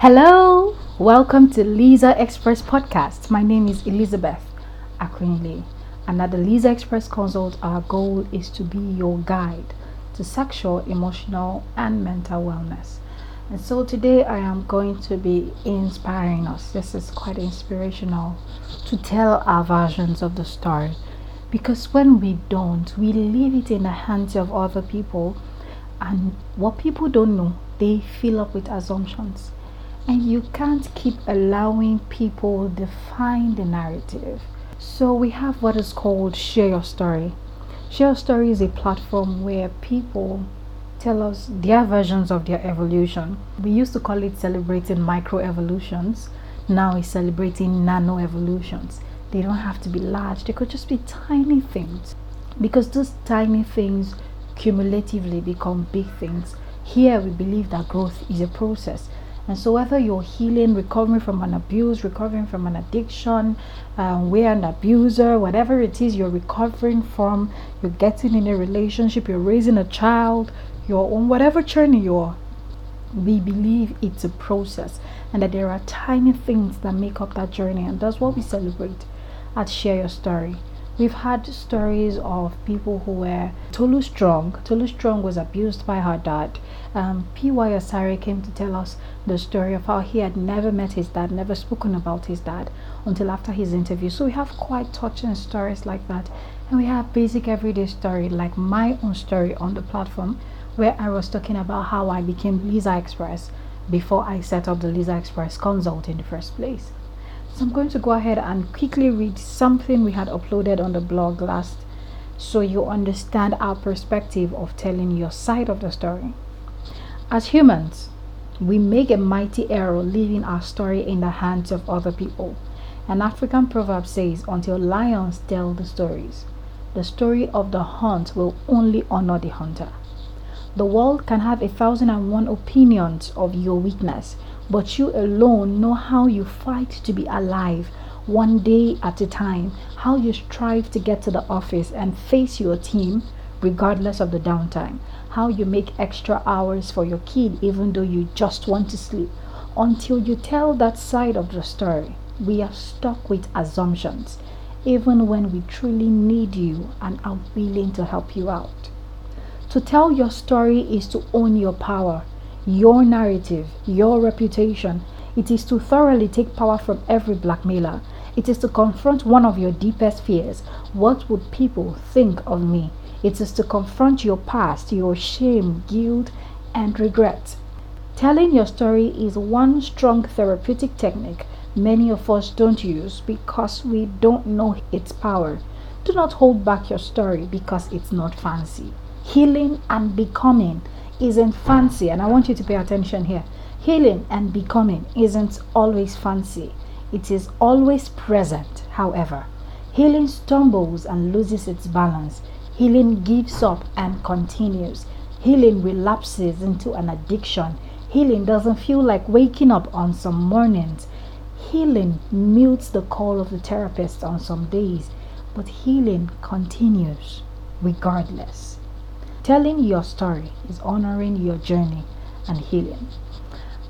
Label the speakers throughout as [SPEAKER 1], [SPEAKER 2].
[SPEAKER 1] Hello, welcome to Lisa Express Podcast. My name is Elizabeth Akwinle, and at the Lisa Express Consult, our goal is to be your guide to sexual, emotional, and mental wellness. And so today I am going to be inspiring us. This is quite inspirational to tell our versions of the story because when we don't, we leave it in the hands of other people, and what people don't know, they fill up with assumptions and you can't keep allowing people to define the narrative. So we have what is called Share Your Story. Share Your Story is a platform where people tell us their versions of their evolution. We used to call it celebrating micro evolutions. Now it's celebrating nano evolutions. They don't have to be large, they could just be tiny things. Because those tiny things cumulatively become big things. Here we believe that growth is a process and so, whether you're healing, recovering from an abuse, recovering from an addiction, um, we're an abuser, whatever it is you're recovering from, you're getting in a relationship, you're raising a child, you're on whatever journey you're, we believe it's a process and that there are tiny things that make up that journey. And that's what we celebrate at Share Your Story. We've had stories of people who were Tolu Strong. Tolu Strong was abused by her dad. Um, P.Y. Asare came to tell us the story of how he had never met his dad, never spoken about his dad until after his interview. So we have quite touching stories like that. And we have basic everyday story like my own story on the platform where I was talking about how I became Lisa Express before I set up the Lisa Express consult in the first place. So I'm going to go ahead and quickly read something we had uploaded on the blog last so you understand our perspective of telling your side of the story. As humans, we make a mighty error leaving our story in the hands of other people. An African proverb says, Until lions tell the stories, the story of the hunt will only honor the hunter. The world can have a thousand and one opinions of your weakness, but you alone know how you fight to be alive one day at a time, how you strive to get to the office and face your team regardless of the downtime, how you make extra hours for your kid even though you just want to sleep. Until you tell that side of the story, we are stuck with assumptions, even when we truly need you and are willing to help you out. To tell your story is to own your power your narrative, your reputation. It is to thoroughly take power from every blackmailer. It is to confront one of your deepest fears. What would people think of me? It is to confront your past, your shame, guilt, and regret. Telling your story is one strong therapeutic technique many of us don't use because we don't know its power. Do not hold back your story because it's not fancy. Healing and becoming isn't fancy, and I want you to pay attention here. Healing and becoming isn't always fancy, it is always present, however. Healing stumbles and loses its balance. Healing gives up and continues. Healing relapses into an addiction. Healing doesn't feel like waking up on some mornings. Healing mutes the call of the therapist on some days, but healing continues regardless. Telling your story is honoring your journey and healing.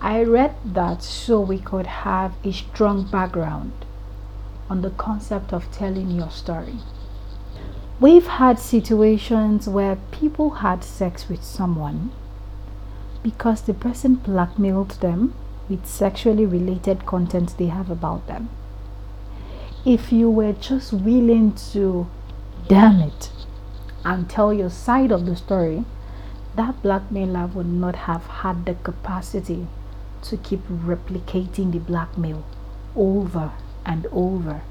[SPEAKER 1] I read that so we could have a strong background on the concept of telling your story. We've had situations where people had sex with someone because the person blackmailed them with sexually related content they have about them. If you were just willing to, damn it, and tell your side of the story, that blackmailer would not have had the capacity to keep replicating the blackmail over and over.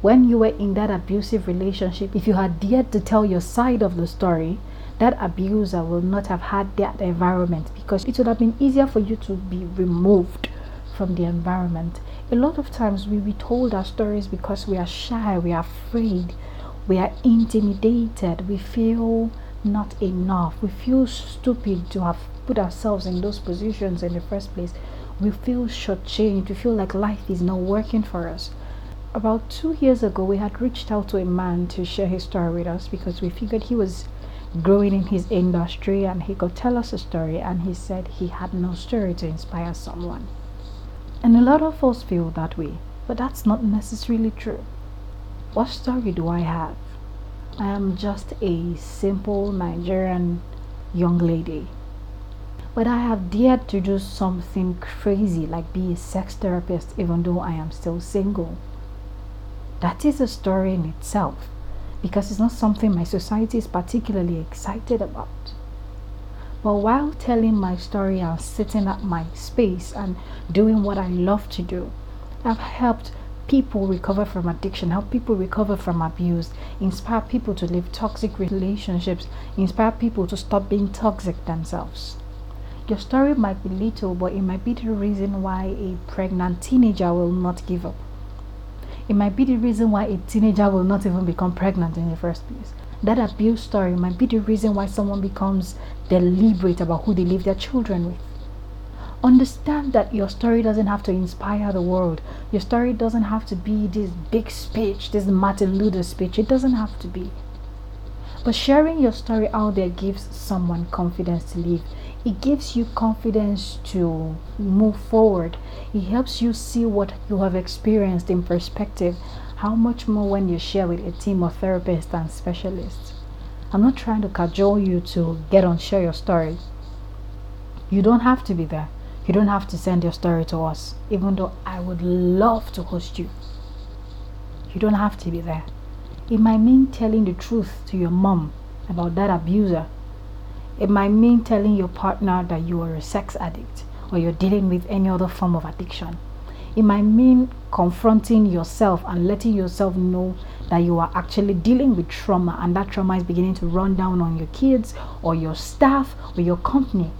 [SPEAKER 1] When you were in that abusive relationship, if you had dared to tell your side of the story, that abuser will not have had that environment because it would have been easier for you to be removed from the environment. A lot of times we withhold our stories because we are shy, we are afraid, we are intimidated, we feel not enough, we feel stupid to have put ourselves in those positions in the first place. We feel shortchanged, we feel like life is not working for us. About two years ago, we had reached out to a man to share his story with us because we figured he was growing in his industry and he could tell us a story. And he said he had no story to inspire someone. And a lot of us feel that way, but that's not necessarily true. What story do I have? I am just a simple Nigerian young lady. But I have dared to do something crazy like be a sex therapist even though I am still single. That is a story in itself because it's not something my society is particularly excited about. But while telling my story and sitting at my space and doing what I love to do, I've helped people recover from addiction, help people recover from abuse, inspire people to live toxic relationships, inspire people to stop being toxic themselves. Your story might be little, but it might be the reason why a pregnant teenager will not give up. It might be the reason why a teenager will not even become pregnant in the first place. That abuse story might be the reason why someone becomes deliberate about who they leave their children with. Understand that your story doesn't have to inspire the world. Your story doesn't have to be this big speech, this Martin Luther speech. It doesn't have to be. But sharing your story out there gives someone confidence to live. It gives you confidence to move forward. It helps you see what you have experienced in perspective how much more when you share with a team of therapists and specialists. I'm not trying to cajole you to get on share your story. You don't have to be there. You don't have to send your story to us, even though I would love to host you. You don't have to be there. It might mean telling the truth to your mom about that abuser. It might mean telling your partner that you are a sex addict or you're dealing with any other form of addiction. It might mean confronting yourself and letting yourself know that you are actually dealing with trauma and that trauma is beginning to run down on your kids or your staff or your company.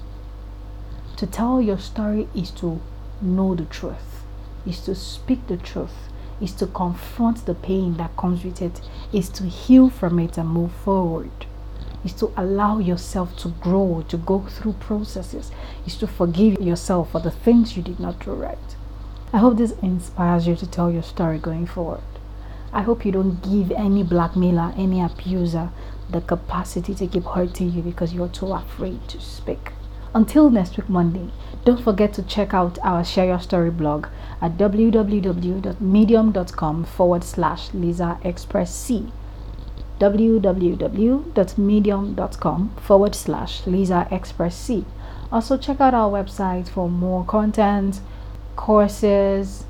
[SPEAKER 1] To tell your story is to know the truth, is to speak the truth, is to confront the pain that comes with it, is to heal from it and move forward is to allow yourself to grow, to go through processes, is to forgive yourself for the things you did not do right. I hope this inspires you to tell your story going forward. I hope you don't give any blackmailer, any abuser the capacity to keep hurting you because you're too afraid to speak. Until next week, Monday, don't forget to check out our Share Your Story blog at www.medium.com forward slash Lisa Express C. www.medium.com forward slash Lisa Express C. Also, check out our website for more content courses.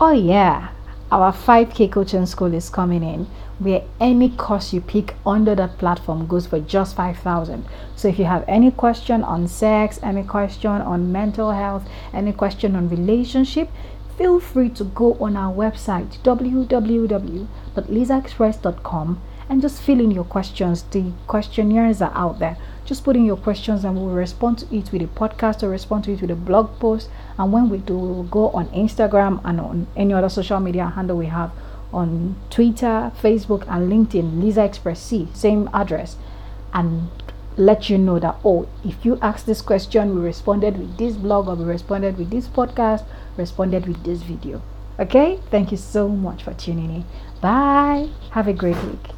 [SPEAKER 1] Oh, yeah, our 5K coaching school is coming in where any course you pick under that platform goes for just 5000 so if you have any question on sex any question on mental health any question on relationship feel free to go on our website www.lisaexpress.com and just fill in your questions. The questionnaires are out there just put in your questions and we'll respond to it with a podcast or respond to it with a blog post. And when we do, we'll go on Instagram and on any other social media handle we have on Twitter, Facebook, and LinkedIn, Lisa Express C, same address, and let you know that oh, if you ask this question, we responded with this blog or we responded with this podcast, responded with this video. Okay, thank you so much for tuning in. Bye. Have a great week.